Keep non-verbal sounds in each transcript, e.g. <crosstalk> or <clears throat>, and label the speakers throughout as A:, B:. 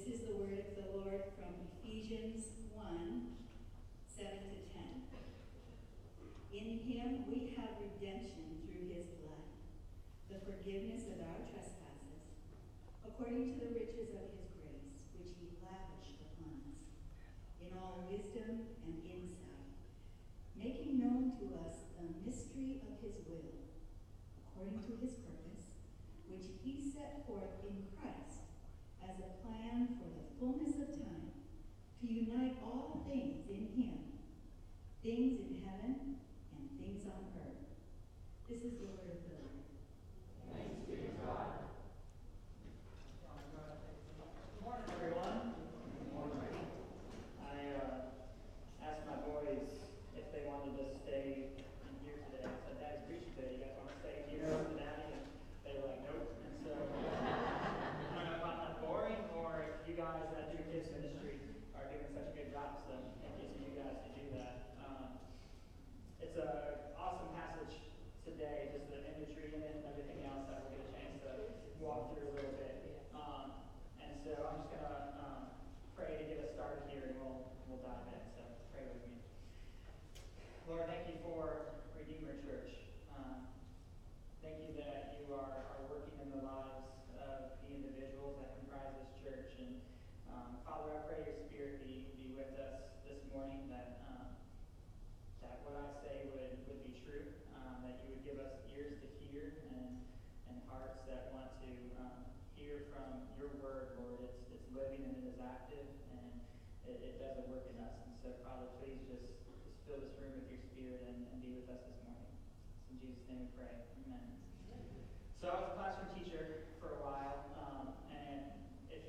A: This is the word of the Lord from Ephesians 1 7 to 10. In him we have redemption through his blood, the forgiveness of our trespasses, according to the riches of his grace, which he lavished upon us, in all wisdom and insight, making known to us the mystery of his will, according to his purpose, which he set forth in Christ plan for the fullness of time, to unite all things in him, things in heaven and things on earth. This is the word of the Lord.
B: Thanks be to God.
C: Good morning, everyone. I uh, asked my boys if they wanted to stay in here today. I said, Dad's preaching today. You guys want to stay here with Daddy? And they were like, nope. And so I don't know if I'm not boring or if you guys that do kids ministry are doing such a good job. Thank you to guys to do that. Um, it's an awesome passage today, just the imagery and everything else that we'll get a chance to walk through a little bit. Um, and so I'm just gonna um, pray to get us started here, and we'll we'll dive in. So pray with me. Lord, thank you for Redeemer Church. Um, thank you that you are, are working in the lives of the individuals that comprise this church. And um, Father, I pray your Spirit be be with us this morning. That um, that what I say would, would be true, um, that you would give us ears to hear and, and hearts that want to um, hear from your word, Lord. It's, it's living and it is active and it, it does a work in us. And so, Father, please just, just fill this room with your spirit and, and be with us this morning. It's in Jesus' name we pray. Amen. So I was a classroom teacher for a while, um, and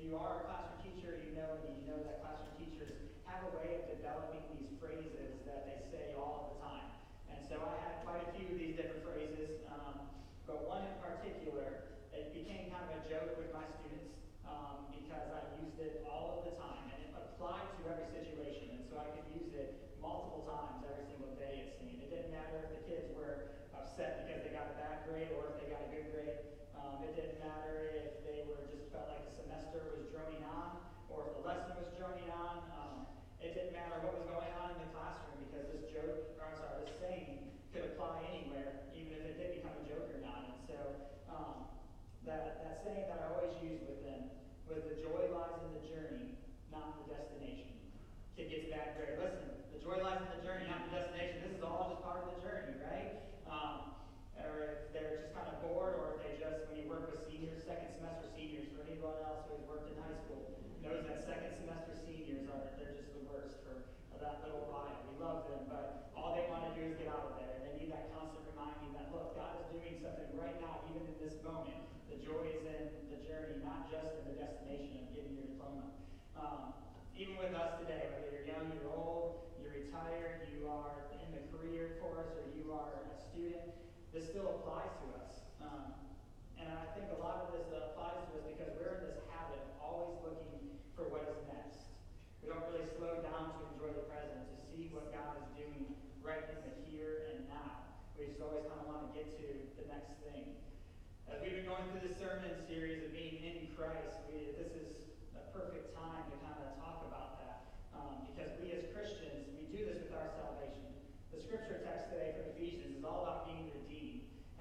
C: you are a classroom teacher, you know and you know that classroom teachers have a way of developing these phrases that they say all the time. And so I had quite a few of these different phrases, um, but one in particular, it became kind of a joke with my students um, because I used it all of the time, and it applied to every situation. And so I could use it multiple times every single day, it seemed. It didn't matter if the kids were upset because they got a bad grade or if they got a good grade. Um, it didn't matter if they were just felt like the semester was droning on or if the lesson was droning on. Um, it didn't matter what was going on in the classroom because this joke, or I'm sorry, this saying could apply anywhere, even if it did become a joke or not. And so um, that, that saying that I always use with them was the joy lies in the journey, not the destination. Kid gets bad grade. Listen, the joy lies in the journey, not the destination. This is all just part of the journey, right? Um, or if they're just kind of bored, or if they just, when you work with seniors, second semester seniors, or anyone else who has worked in high school, knows that second semester seniors are, they're just the worst for that little while. We love them, but all they want to do is get out of there. And they need that constant reminding that, look, God is doing something right now, even in this moment. The joy is in the journey, not just in the destination of getting your diploma. Um, even with us today, whether you're young, you're old, you're retired, you are in the career course, or you are a student, this still applies to us. Um, and I think a lot of this applies to us because we're in this habit of always looking for what is next. We don't really slow down to enjoy the present, to see what God is doing right in the here and now. We just always kind of want to get to the next thing. As we've been going through this sermon series of being in Christ, we, this is a perfect time to kind of talk about that. Um, because we as Christians, we do this with our salvation. The scripture text today from Ephesians is all about being redeemed.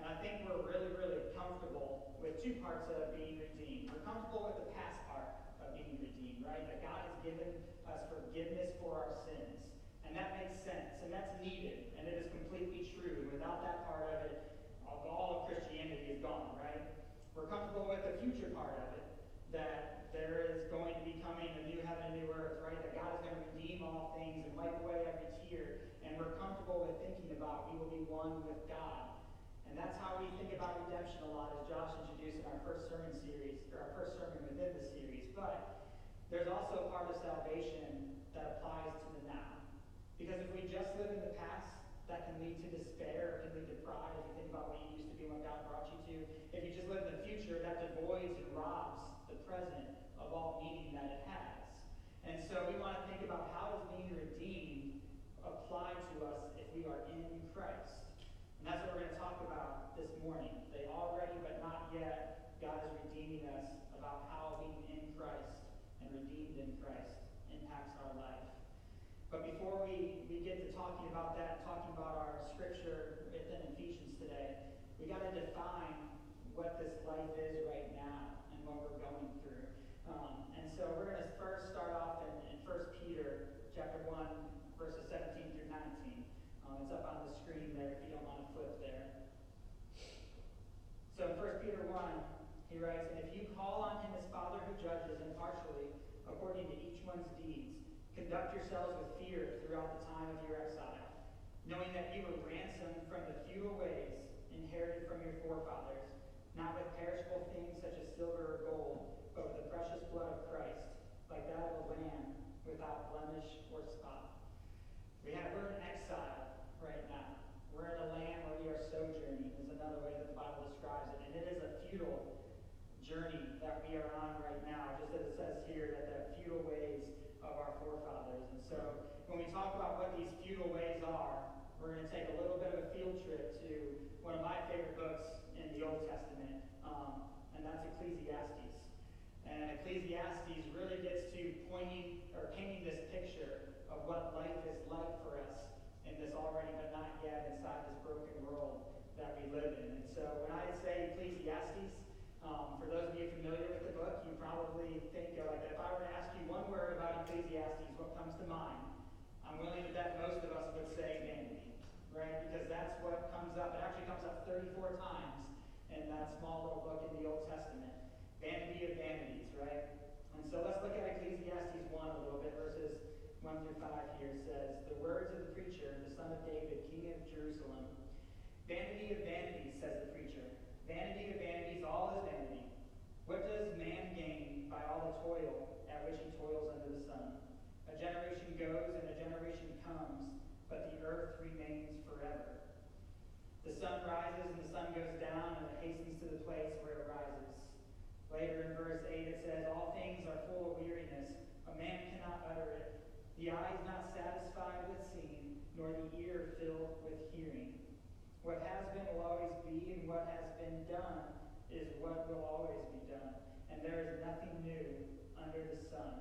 C: And I think we're really, really comfortable with two parts of being redeemed. We're comfortable with the past part of being redeemed, right? That God has given us forgiveness for our sins. And that makes sense, and that's needed, and it is completely true. Without that part of it, all of Christianity is gone, right? We're comfortable with the future part of it, that there is going to be coming a new heaven and new earth, right? That God is going to redeem all things and wipe away every tear. And we're comfortable with thinking about we will be one with God. And that's how we think about redemption a lot, as Josh introduced in our first sermon series, or our first sermon within the series. But there's also a part of salvation that applies to the now. Because if we just live in the past, that can lead to despair, it can lead to pride if you think about what you used to be what God brought you to. If you just live in the future, that devoids and robs the present of all meaning that it has. And so we want to think about how does being redeemed apply to us if we are in Christ. And that's what we're going to talk about this morning. They already but not yet, God is redeeming us about how being in Christ and redeemed in Christ impacts our life. But before we, we get to talking about that, talking about our scripture within Ephesians today, we got to define what this life is right now and what we're going through. Um, and so we're going to first start off in, in 1 Peter chapter 1, verses 17 through 19. Um, it's up on the screen there if you don't want to flip there. So in 1 Peter 1, he writes, And if you call on him as Father who judges impartially according to each one's deeds, conduct yourselves with fear throughout the time of your exile, knowing that you were ransomed from the futile ways inherited from your forefathers, not with perishable things such as silver or gold, but with the precious blood of Christ, like that of a lamb without blemish or spot. We have, we're in exile right now. We're in a land where we are sojourning, is another way that the Bible describes it. And it is a futile journey that we are on right now, just as it says here, that the futile ways of our forefathers. And so when we talk about what these futile ways are, we're going to take a little bit of a field trip to one of my favorite books in the Old Testament, um, and that's Ecclesiastes. And Ecclesiastes really gets to pointing or painting this picture of what life is like for us this already but not yet inside this broken world that we live in. And so when I say Ecclesiastes, um, for those of you familiar with the book, you probably think uh, like if I were to ask you one word about Ecclesiastes, what comes to mind? I'm willing to bet most of us would say vanity, right? Because that's what comes up. It actually comes up 34 times in that small little book in the Old Testament. Vanity of vanities, right? And so let's look at Ecclesiastes 1 a little bit, verses 1 through 5 here says, The words of the preacher, the son of David, king of Jerusalem. Vanity of vanities, says the preacher. Vanity of vanities, all is vanity. What does man gain by all the toil at which he toils under the sun? A generation goes and a generation comes, but the earth remains forever. The sun rises and the sun goes down, and it hastens to the place where it rises. Later in verse 8 it says, All things are full of weariness. A man cannot utter it. The eye is not satisfied with seeing, nor the ear filled with hearing. What has been will always be, and what has been done is what will always be done. And there is nothing new under the sun.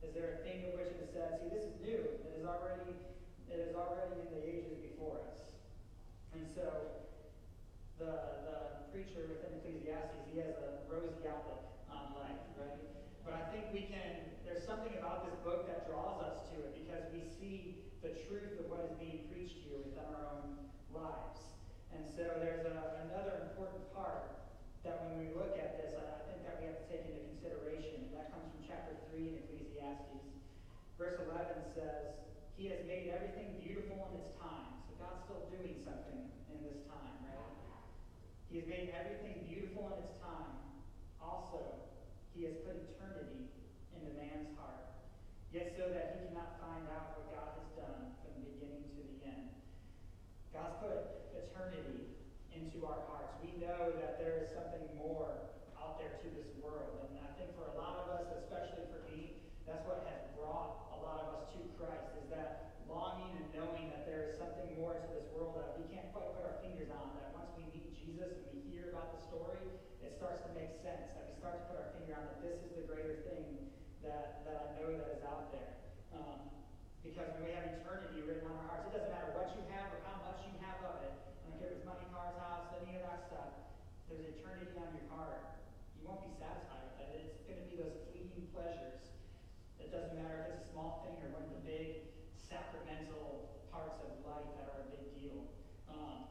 C: Is there a thing of which it said, see, this is new. It is already, it is already in the ages before us. And so the the preacher within Ecclesiastes, he has a rosy outlook on life, right? But I think we can there's something about this book that draws us to it because we see the truth of what is being preached here within our own lives. And so there's a, another important part that when we look at this, I, think that we have to take into consideration, and that comes from chapter 3 in Ecclesiastes. Verse 11 says, He has made everything beautiful in its time. So God's still doing something in this time, right? He has made everything beautiful in its time. Also, He has put eternity into man's heart, yet so that he cannot find out what God has done from the beginning to the end. God's put eternity into our hearts. We know that there is something more out there to this world. And I think for a lot of us, especially for me, that's what has brought a lot of us to Christ, is that longing and knowing that there is something more to this world that we can't quite put our fingers on, that once we meet Jesus and we hear about the story, it starts to make sense, that we start to put our finger on that this is the greater thing that, that I know that is out there. Um, because when we have eternity written on our hearts, it doesn't matter what you have or how much you have of it. I don't care if it's money, cars, house, any of that stuff. There's eternity on your heart. You won't be satisfied with it. It's going to be those fleeting pleasures. It doesn't matter if it's a small thing or one of the big sacramental parts of life that are a big deal. Um,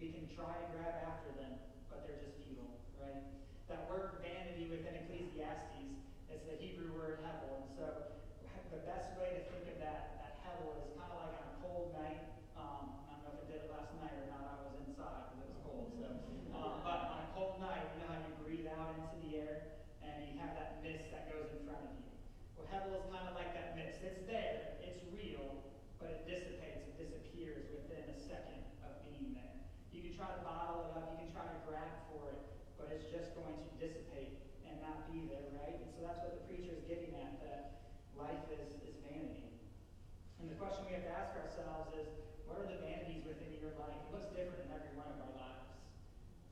C: we can try and grab after them, but they're just futile, right? That word vanity within Ecclesiastes is the Hebrew word hevel. And so the best way to think of that, that hevel is kind of like on a cold night. Um, I don't know if it did it last night or not. I was inside because it was cold. So, um, but on a cold night, you know how you breathe out into the air and you have that mist that goes in front of you. Well, hevel is kind of like that mist. It's there, it's real, but it dissipates, it disappears within a second of being there. You can try to bottle it up, you can try to grab for it, but it's just going to dissipate and not be there, right? And so that's what the preacher is getting at, that life is, is vanity. And the question we have to ask ourselves is, what are the vanities within your life? It looks different in every one of our lives.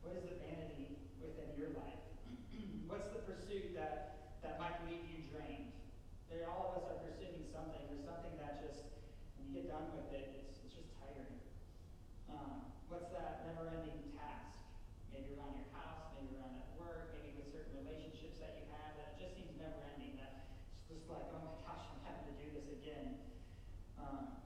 C: What is the vanity within your life? What's the pursuit that, that might leave you drained? There, all of us are pursuing something. There's something that just, when you get done with it, it's, it's just tiring. Um, what's that never-ending task? Maybe around your house, maybe around at work, maybe with certain relationships that you have that just seems never-ending. That it's just like, oh my gosh, I'm having to do this again. Um,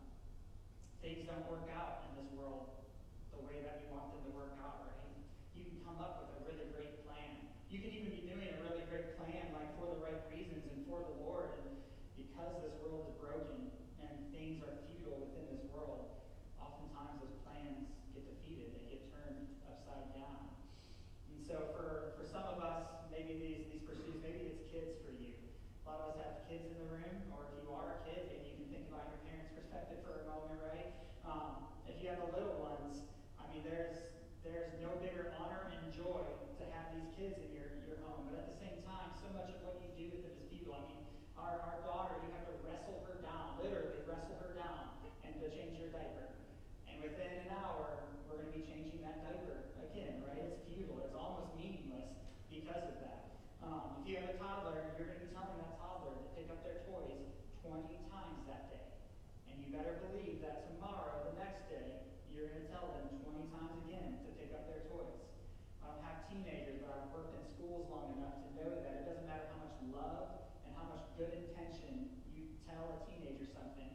C: things don't work out in this world the way that we want them to work out, right? You can come up with a really great plan. You can even be doing a really great plan, like for the right reasons and for the Lord. And because this world is broken things are futile within this world, oftentimes those plans get defeated. They get turned upside down. And so for, for some of us, maybe these, these pursuits, maybe it's kids for you. A lot of us have kids in the room, or if you are a kid, maybe you can think about your parents' perspective for a moment, right? Um, if you have the little ones, I mean, there's there's no bigger honor and joy to have these kids in your, your home. But at the same time, so much of what you do with them is futile. I mean, our, our daughter, you have to wrestle her down, literally wrestle her down, and to change your diaper. And within an hour, we're going to be changing that diaper again, right? It's futile. It's almost meaningless because of that. Um, if you have a toddler, you're going to be telling that toddler to pick up their toys 20 times that day. And you better believe that tomorrow, the next day, you're going to tell them 20 times again to pick up their toys. I don't have teenagers, but I've worked in schools long enough to know that it doesn't matter how much love and how much good intention you tell a teenager something,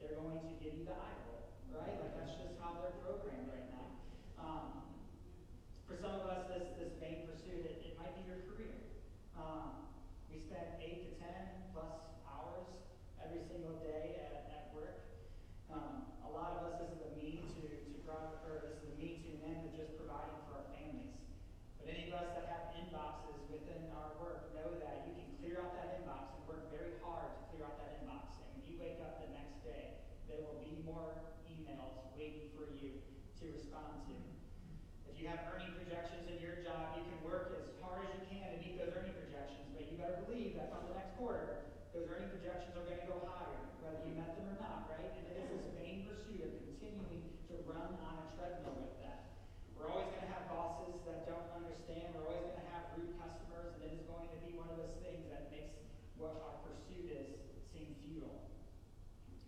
C: they're going to give you the eye roll, right? Like that's just how they're programmed right now. Um, for some of us, this, this main pursuit, it, it might be your career. Um, we spend eight to ten plus hours every single day at, at work. Um, a lot of us, this is a mean to, to grow, or this is the me to men of just providing for our families. But any of us that have inboxes within our work know that you can clear out that inbox and work very hard to clear out that inbox. And when you wake up the next day, there will be more emails waiting for you to respond to. If you have earning projections in your job, you can work as hard as you can to meet those earning projections, but you better believe that by the next quarter, those earning projections are going to go higher, whether you met them or not, right? And it is this main pursuit of continuing to run on a treadmill with. We're always going to have bosses that don't understand. We're always going to have rude customers, and it is going to be one of those things that makes what our pursuit is seem futile.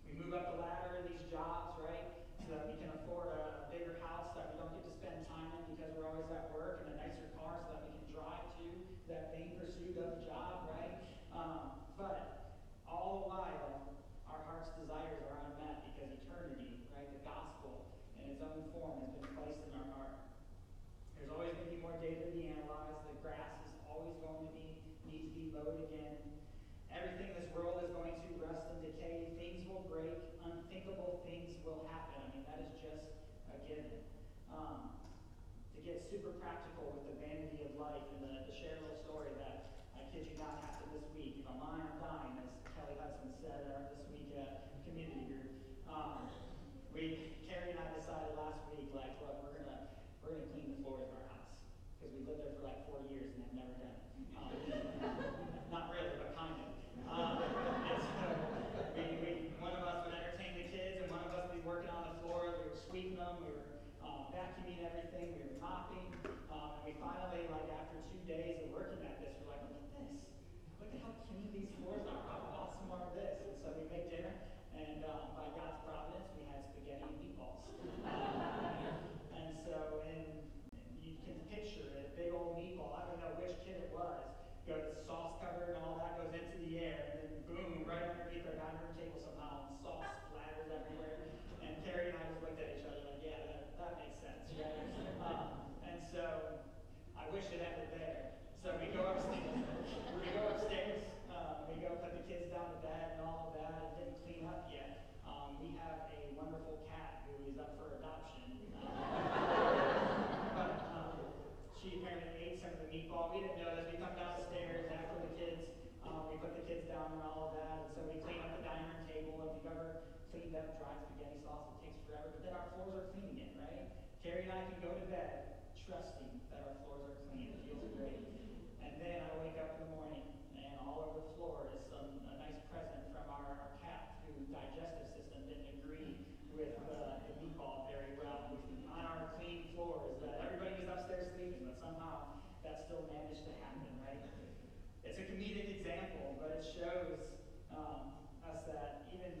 C: We move up the ladder in these jobs, right? So that we can afford a bigger house that we don't get to spend time in because we're always at work, and a nicer car so that we can drive to that main pursuit of the job, right? Um, but all the while, our heart's desires are unmet because eternity, right? The gospel in its own form has been placed in our heart. There's always going to be more data to be analyzed. The grass is always going to be need to be mowed again. Everything in this world is going to rust and decay. Things will break. Unthinkable things will happen. I mean, that is just a given. Um, to get super practical with the vanity of life and the, to share story that I kid you not happened this week. If I'm lying, I'm dying, as Kelly Hudson said uh, this week at community group. Um, we Carrie and I decided last week, like, look, we're gonna we're gonna clean the floors of our house because we lived there for like four years and have never done it. Um, <laughs> not really, but kind of. One of us would entertain the kids, and one of us would be working on the floor. We were sweeping them, we were um, vacuuming everything, we were mopping. And we finally, like after two days of working at this, we're like, look at this. Look how clean these floors are. Awesome are this? And so we make dinner, and by God's providence, we had spaghetti and meatballs. And so, and you can picture a big old meatball. I don't know which kid it was. Goes sauce covered and all that goes into the air, and then boom, right underneath our dining room table somehow, and sauce splatters everywhere. And Carrie and I just looked at each other like, yeah, that, that makes sense, right? Um, and so, I wish it ended there. So we go upstairs. we go upstairs. Um, we go put the kids down to bed and all of that. It didn't clean up yet. Um, we have a wonderful cat who is up for adoption. <laughs> Um, but um, she apparently ate some of the meatball. We didn't know this. We come downstairs after the kids. Um, we put the kids down and all of that. And so we clean up the dining room table. If you've ever cleaned up dried spaghetti sauce, it takes forever. But then our floors are clean again, right? Carrie and I can go to bed trusting that our floors are clean. It feels great. And then I wake up in the morning and all over the floor is some a nice present from our, our cat whose digestive system didn't agree with uh, the meatball very well. On our clean floors, that everybody was upstairs sleeping, but somehow still managed to happen, right? It's a comedic example, but it shows um, us that even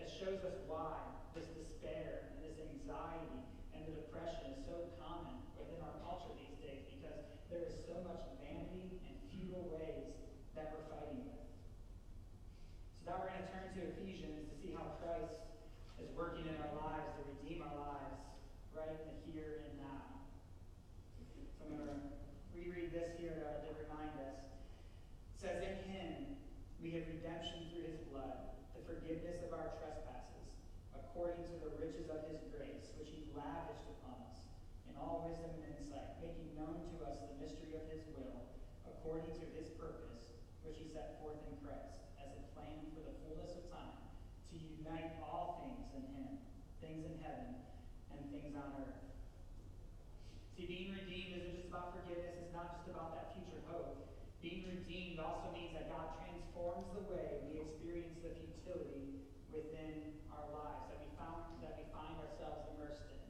C: it shows us why this despair and this anxiety and the depression is so common within our culture these days because there is so much vanity and futile ways that we're fighting with. So now we're going to turn to Ephesians to see how Christ is working in our lives to redeem our lives right in the here and now. So I'm going to reread this here uh, to remind us. It says, In him we have redemption through his blood, the forgiveness of our trespasses, according to the riches of his grace, which he lavished upon us in all wisdom and insight, making known to us the mystery of his will, according to his purpose, which he set forth in Christ, as a plan for the fullness of time, to unite all things in him, things in heaven and things on earth. See, being redeemed isn't just about forgiveness, it's not just about that future hope. Being redeemed also means that God transforms the way we experience the futility within our lives that we found that we find ourselves immersed in.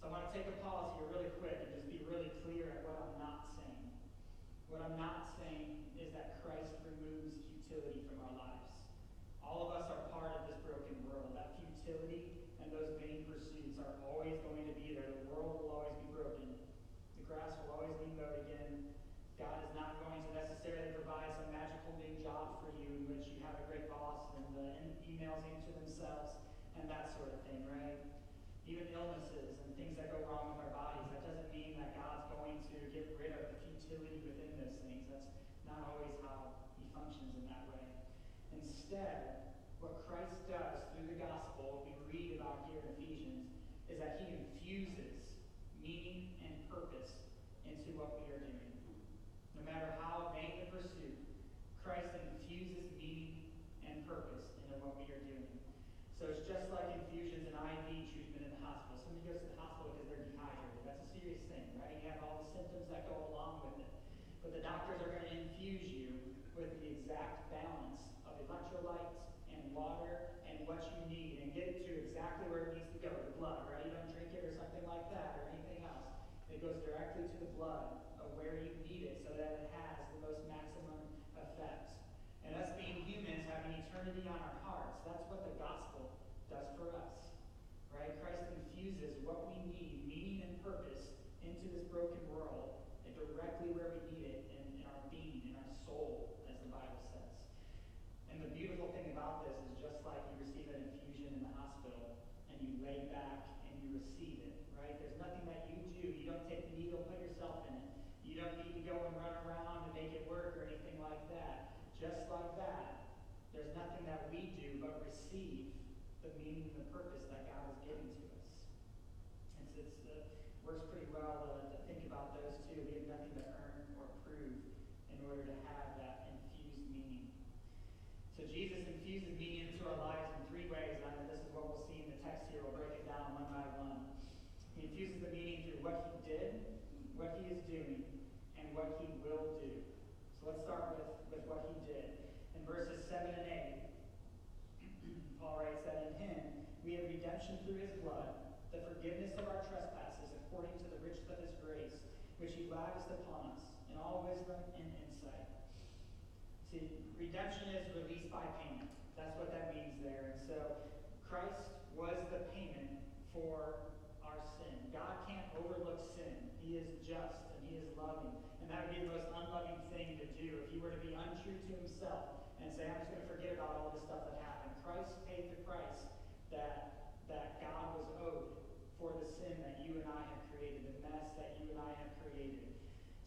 C: So I want to take a pause here really quick and just be really clear at what I'm not saying. What I'm not saying is that Christ removes futility from our lives. All of us are part of this broken world. That futility and those vain pursuits are always going to be there. The world will always be broken. The grass will always be mowed again. God is not going to necessarily provide some magical new job for you in which you have a great boss and the emails answer themselves and that sort of thing, right? Even illnesses and things that go wrong with our bodies, that doesn't mean that God's going to get rid of the futility within those things. That's not always how He functions in that way. Instead, what Christ does through the gospel, we read about here in Ephesians, is that He infuses meaning and purpose into what we are doing. No matter how vain the pursuit, Christ infuses meaning and purpose into what we are doing. So it's just like infusions and IV treatment in the hospital. Somebody goes to the hospital because they're dehydrated. That's a serious thing, right? You have all the symptoms that go along with it. But the doctors are going to infuse you with the exact balance of electrolytes and water and what you need and get it to exactly where it needs to go, the blood, right? You don't drink it or something like that or anything else. It goes directly to the blood of where you need it so that it has the most maximum effect. And us being humans having eternity on our hearts, that's what the gospel does for us. Right? Christ infuses what we need, meaning and purpose, into this broken world and directly where we need it in, in our being, in our soul, as the Bible says. And the beautiful thing about this is just like you receive an infusion in the hospital and you lay back and you receive it, right? There's nothing that you do. You don't take the needle, put yourself in it. You don't need to go and run around and make it work or anything like that. Just like that, there's nothing that we do but receive the meaning and the purpose that God has given to us. And so it's, uh, works pretty well to think about those two. We have nothing to earn or prove in order to have that infused meaning. So Jesus infuses meaning into our lives in three ways, and this is what we'll see in the text here. We'll break it down one by one. He infuses the meaning through what he did, what he is doing, and what he will do. So let's start with, with what he did. In verses 7 and 8, Paul writes that in him we have redemption through his blood, the forgiveness of our trespasses according to the riches of his grace, which he lavished upon us in all wisdom and insight. See, redemption is released by payment. That's what that means there. And so Christ was the payment for our sin. God can't overlook sin. He is just and he is loving. And that would be the most unloving thing to do if he were to be untrue to himself and say, I'm just going to forget about all this stuff that happened. Christ paid the price that, that God was owed for the sin that you and I have created, the mess that you and I have created.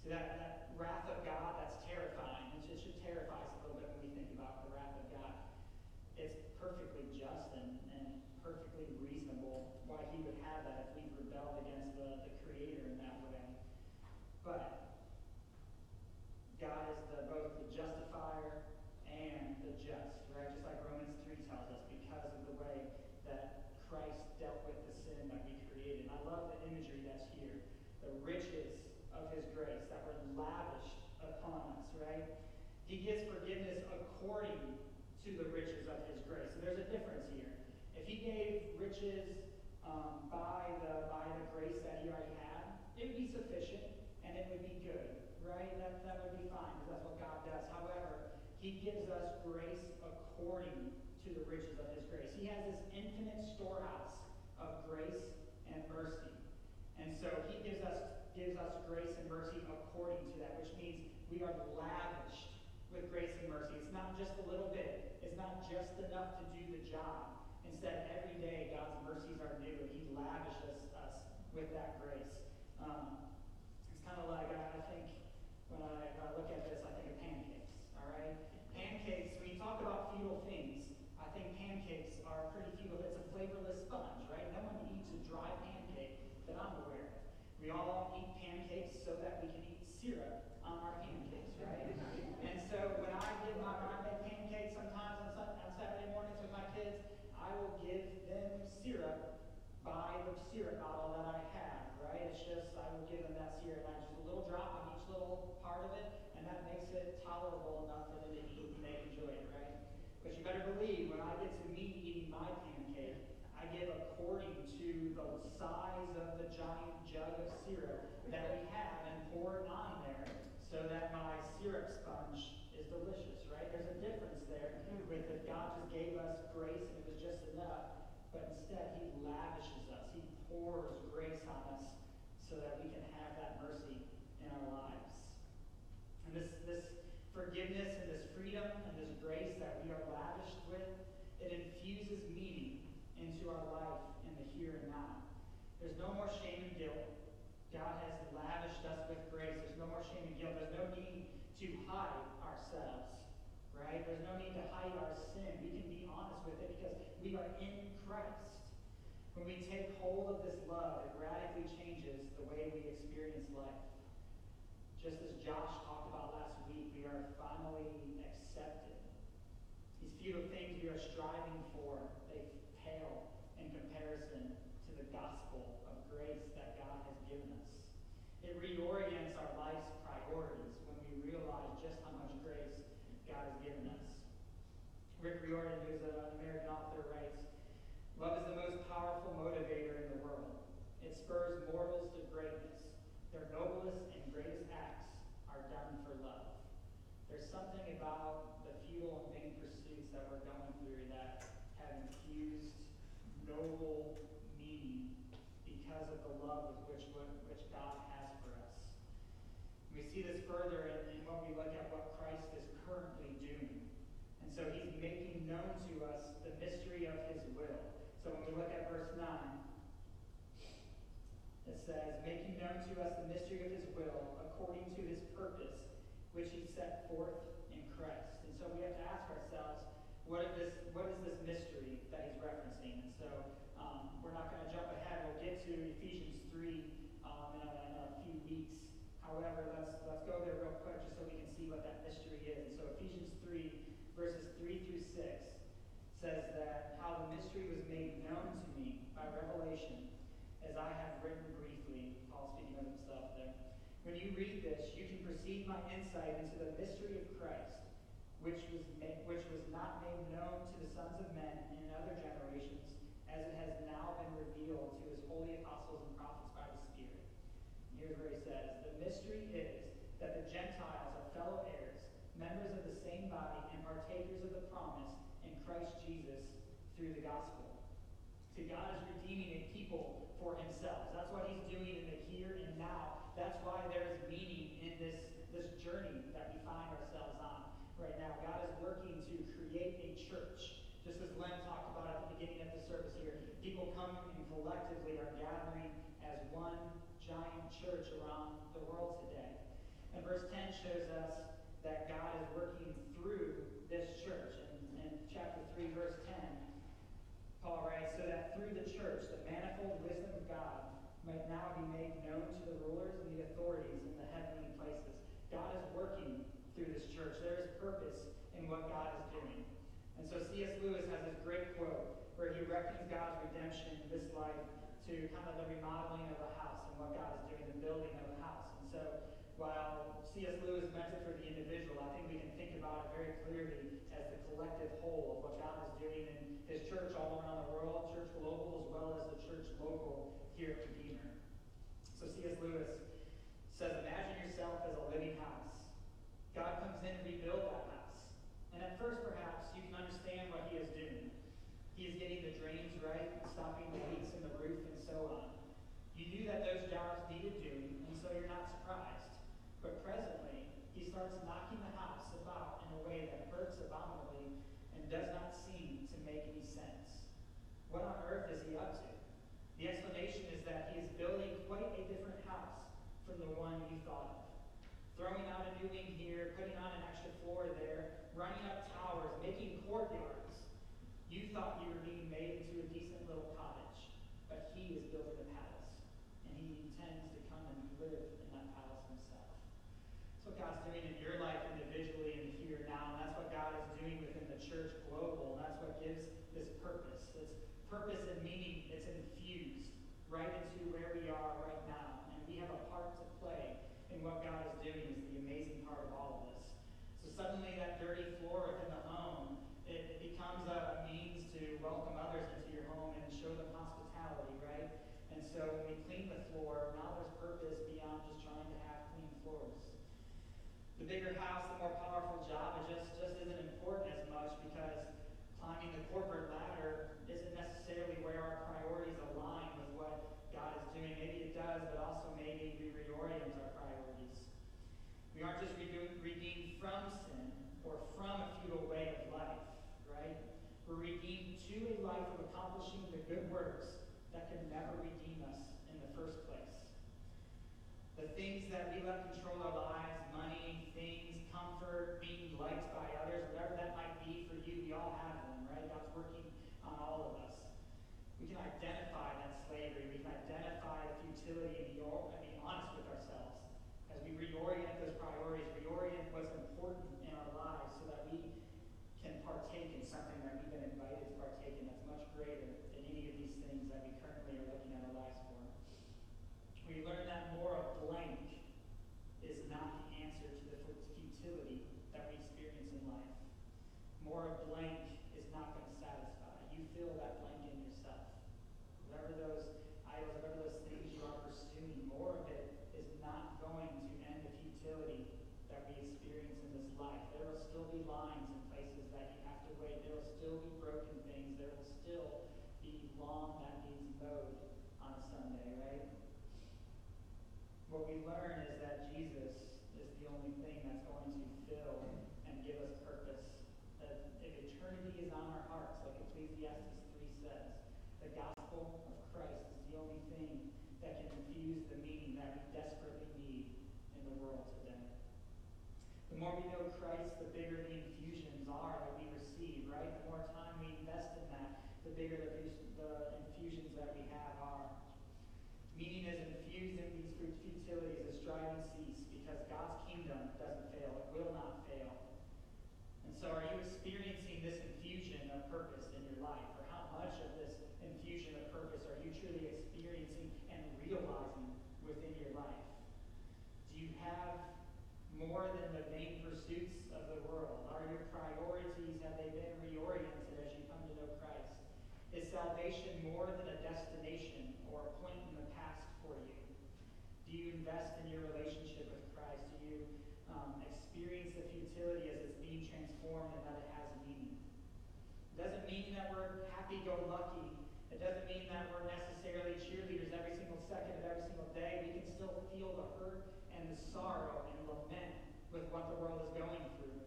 C: So that, that wrath of God, that's terrifying. It should, it should terrify us a little bit when we think about the wrath of God. It's perfectly just and, and perfectly reasonable why he would have that if we rebelled against the, the Creator in that way. But God is the, both the justifier and the just, right? Just like Romans 3 tells us, because of the way that Christ dealt with the sin that we created. And I love the imagery that's here. The riches of his grace that were lavished upon us, right? He gives forgiveness according to the riches of his grace. So there's a difference here. If he gave riches um, by the by the grace that he already had, it would be sufficient and it would be good, right? That, that would be fine because that's what God does. However, he gives us grace according to the riches of his grace. He has this infinite storehouse of grace and mercy. And so he gives us gives us grace and mercy according to that, which means we are lavished with grace and mercy. It's not just a little bit. It's not just enough to do the job. Instead, every day God's mercies are new, and He lavishes us with that grace. Um, it's kind of like I, I think when I, when I look at this, I think of pancakes. All right, pancakes. When you talk about fetal things, I think pancakes are pretty fetal. It's a flavorless sponge, right? No one eats a dry pancake that I'm aware of. We all eat pancakes so that we can eat syrup on our pancakes, right? And so when I give my when I make pancakes sometimes on, on Saturday mornings with my kids, I will give them syrup by the syrup bottle that I have, right? It's just I will give them that syrup, and I just a little drop on each little part of it, and that makes it tolerable enough for them to eat and they enjoy it, right? But you better believe when I get to me eating my pancake, I give according to the size of the giant jug of syrup that we have and pour it on there so that my syrup sponge is delicious, right? There's a difference there with if God just gave us grace and it was just enough, but instead He lavishes us. He pours grace on us so that we can have that mercy in our lives. And this, this forgiveness and this freedom and this grace that we are lavished with, it infuses meaning into our life in the here and now. There's no more shame and guilt. God has lavished us with grace. There's no more shame and guilt. There's no need to hide ourselves, right? There's no need to hide our sin. We can be honest with it because we are in Christ. When we take hold of this love, it radically changes the way we experience life. Just as Josh talked about last week, we are finally accepted. These few things we are striving for, they pale in comparison to the gospel of grace that God has given us. It reorients our life's priorities when we realize just how much grace God has given us. Rick Riordan, who's an American author, writes, Love is the most powerful motivator in the world. It spurs mortals to greatness. Their noblest and greatest acts are done for love. There's something about the futile and vain pursuits that we're going through that have infused noble meaning because of the love with which, which God has for us. We see this further in, in when we look at what Christ is currently doing. And so he's making known to us the mystery of his will. So when we look at verse 9, it says, making known to us the mystery of his will according to his purpose, which he set forth in Christ. And so we have to ask ourselves, what is this, what is this mystery that he's referencing? And so um, we're not going to jump ahead. We'll get to Ephesians 3 um, in, a, in a few weeks. However, let's, let's go there real quick just so we can see what that mystery is. And so Ephesians 3, verses 3 through 6 says that how the mystery was made known to me by revelation, as I have written briefly. Paul speaking of himself there. When you read this, you can perceive my insight into the mystery of Christ, which was which was not made known to the sons of men in other generations, as it has now been revealed to his holy apostles and prophets by the Spirit. Here's where he says, The mystery is that the Gentiles are fellow heirs, members of the same body, and partakers of the promise in Christ Jesus through the gospel. See, God is redeeming a people for himself. That's what he's doing in the here and now. That's why there is meaning in this, this journey that we find ourselves on right now. God is working to create a church. Just as Len talked about at the beginning of the service here, people come and collectively are gathering as one giant church around the world today. And verse 10 shows us that God is working through this church. And in chapter 3, verse 10, Paul writes, so that through the church, the manifold wisdom of God might now be made known to the rulers and the authorities in the heavenly places. God is working through this church. There is purpose in what God is doing. And so C.S. Lewis has this great quote where he reckons God's redemption in this life to kind of the remodeling of a house and what God is doing, the building of a house. And so while C.S. Lewis meant it for the individual, I think we can think about it very clearly as the collective whole of what God is doing in his church all around the world, church global, as well as the church local here at Redeemer. So C.S. Lewis says, imagine yourself as a living house. God comes in to rebuild that house. And at first, perhaps, you can understand what he is doing. He is getting the drains right, stopping the leaks in the roof and so on. You knew that those jobs needed doing, and so you're not surprised. He starts knocking the house about in a way that hurts abominably and does not seem to make any sense. What on earth is he up to? The explanation is that he is building quite a different house from the one you thought of. Throwing out a new wing here, putting on an extra floor there, running up towers, making courtyards. You thought you were being made into a decent little cottage, but he is building a palace, and he intends to come and live in that palace himself. That's what God's doing in your life individually and here now, and that's what God is doing within the church global, and that's what gives this purpose. This purpose and meaning, it's infused right into where we are right now, and we have a part to play in what God is doing is the amazing part of all of this. So suddenly that dirty floor within the home, it, it becomes a, means to welcome others into your home and show them hospitality, right? And so when we clean the floor, now there's purpose beyond just trying to have. The bigger house, the more powerful job, it just, just isn't important as much because climbing the corporate ladder isn't necessarily where our priorities align with what God is doing. Maybe it does, but also maybe we reorient our priorities. We aren't just redeemed from sin or from a futile way of life, right? We're redeemed to a life of accomplishing the good works that could never redeem us in the first place. The things that we let control our lives, money, things, comfort, being liked by others, whatever that might be for you, we all have them, right? God's working on all of us. We can identify that slavery. We can identify the futility and be, and be honest with ourselves as we reorient those priorities, reorient what's important in our lives so that we can partake in something that we've been invited to partake in that's much greater than any of these things that we currently are looking at our lives. We learn that more of blank is not the answer to the futility that we experience in life. More of blank is not going to satisfy. You fill that blank in yourself. Whatever those idols, whatever those things you are pursuing, more of it is not going to end the futility that we experience in this life. There will still be lines in places that you have to wait. There will still be broken things. There will still be lawn that needs mowed on a Sunday, right? What we learn is that Jesus is the only thing that's going to fill and give us purpose. That if eternity is on our hearts, like Ecclesiastes 3 says, the gospel of Christ is the only thing that can infuse the meaning that we desperately need in the world today. The more we know Christ, the bigger the infusions are that we receive, right? The more time we invest in that, the bigger the, the infusions that we have are. Is infused in these futilities as striving cease because God's kingdom doesn't fail. It will not fail. And so are you experiencing this infusion of purpose in your life? Or how much of this infusion of purpose are you truly experiencing and realizing within your life? Do you have more than the vain pursuits of the world? Are your priorities, have they been reoriented as you come to know Christ? Is salvation more than a destination or a point in the past for you? Do you invest in your relationship with Christ? Do you um, experience the futility as it's being transformed and that it has meaning? It doesn't mean that we're happy-go-lucky. It doesn't mean that we're necessarily cheerleaders every single second of every single day. We can still feel the hurt and the sorrow and lament with what the world is going through.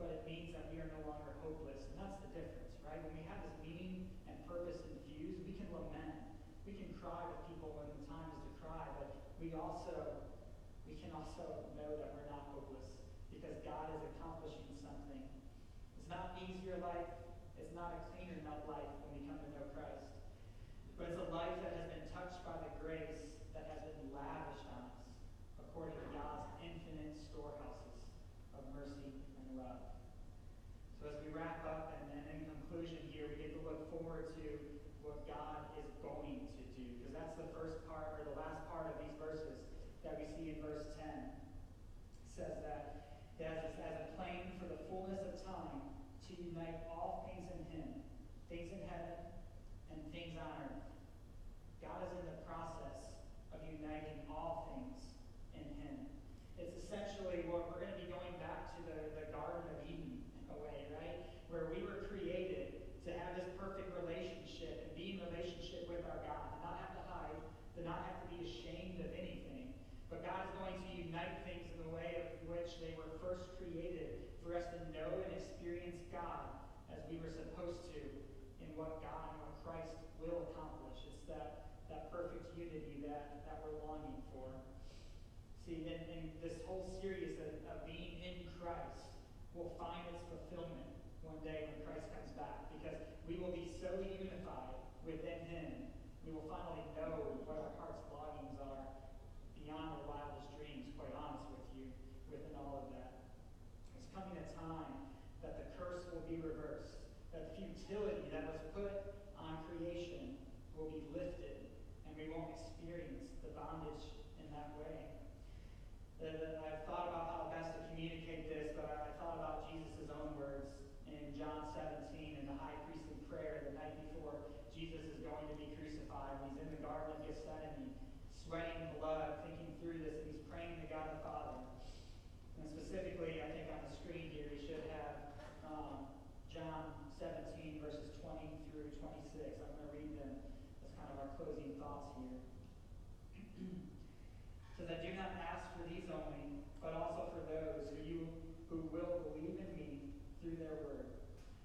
C: But it means that we are no longer hopeless. And that's the difference, right? When we have this meaning and purpose infused, we can lament. We can cry with people when the time is to cry, but we also we can also know that we're not hopeless because God is accomplishing something. It's not easier life, it's not a cleaner enough life when we come to know Christ. But it's a life that has been touched by the grace that has been lavished on us according to God's infinite storehouses of mercy and love. So as we wrap up and, then in conclusion here, we get to look forward to what God is going to do. Because that's the first part or the last part of these verses that we see in verse 10. It says that it has a plan for the fullness of time to unite all things in Him, things in heaven and things on earth. God is in the process of uniting all things in Him. It's essentially what we're going to be going back to the, the Garden of Eden a way, right? Where we were created to have this perfect relationship relationship and be in relationship with our God, to not have to hide, to not have to be ashamed of anything. But God is going to unite things in the way of which they were first created for us to know and experience God as we were supposed to in what God and what Christ will accomplish. It's that, that perfect unity that, that we're longing for. See, in, in this whole series of, of being in Christ will find its fulfillment one day when Christ comes back because we will be so unified within Him, we will finally know what our heart's longings are beyond our wildest dreams, quite honest with you, within all of that. There's coming a time that the curse will be reversed, that the futility that was put on creation will be lifted, and we won't experience the bondage in that way. I've thought about how best to communicate this, but I thought about Jesus' own words in John 17 in the high priestly prayer the night before Jesus is going to be crucified. He's in the Garden of Gethsemane, sweating blood, thinking through this, and he's praying to God the Father. And specifically, I think on the screen here, we should have um, John 17, verses 20 through 26. I'm going to read them as kind of our closing thoughts here. <clears throat> says, I do not ask for these only, but also for those who you who will believe in me through their word,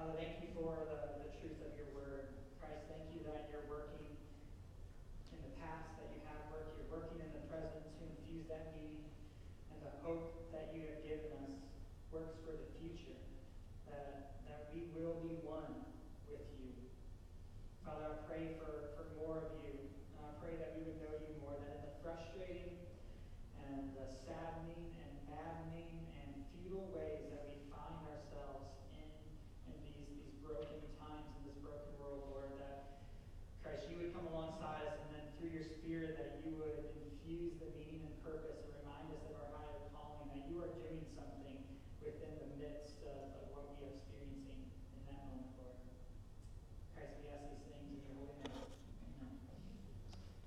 C: Father, thank you for the, the truth of your word. Christ, thank you that you're working in the past, that you have worked, you're working in the present to infuse that meaning, and the hope that you have given us works for the future, that, that we will be one with you. Father, I pray for, for more of you. And I pray that we would know you more, that in the frustrating and the saddening and maddening broken times in this broken world, Lord, that Christ, you would come alongside us and then through your Spirit that you would infuse the meaning and purpose and remind us of our higher calling, that you are doing something within the midst of, of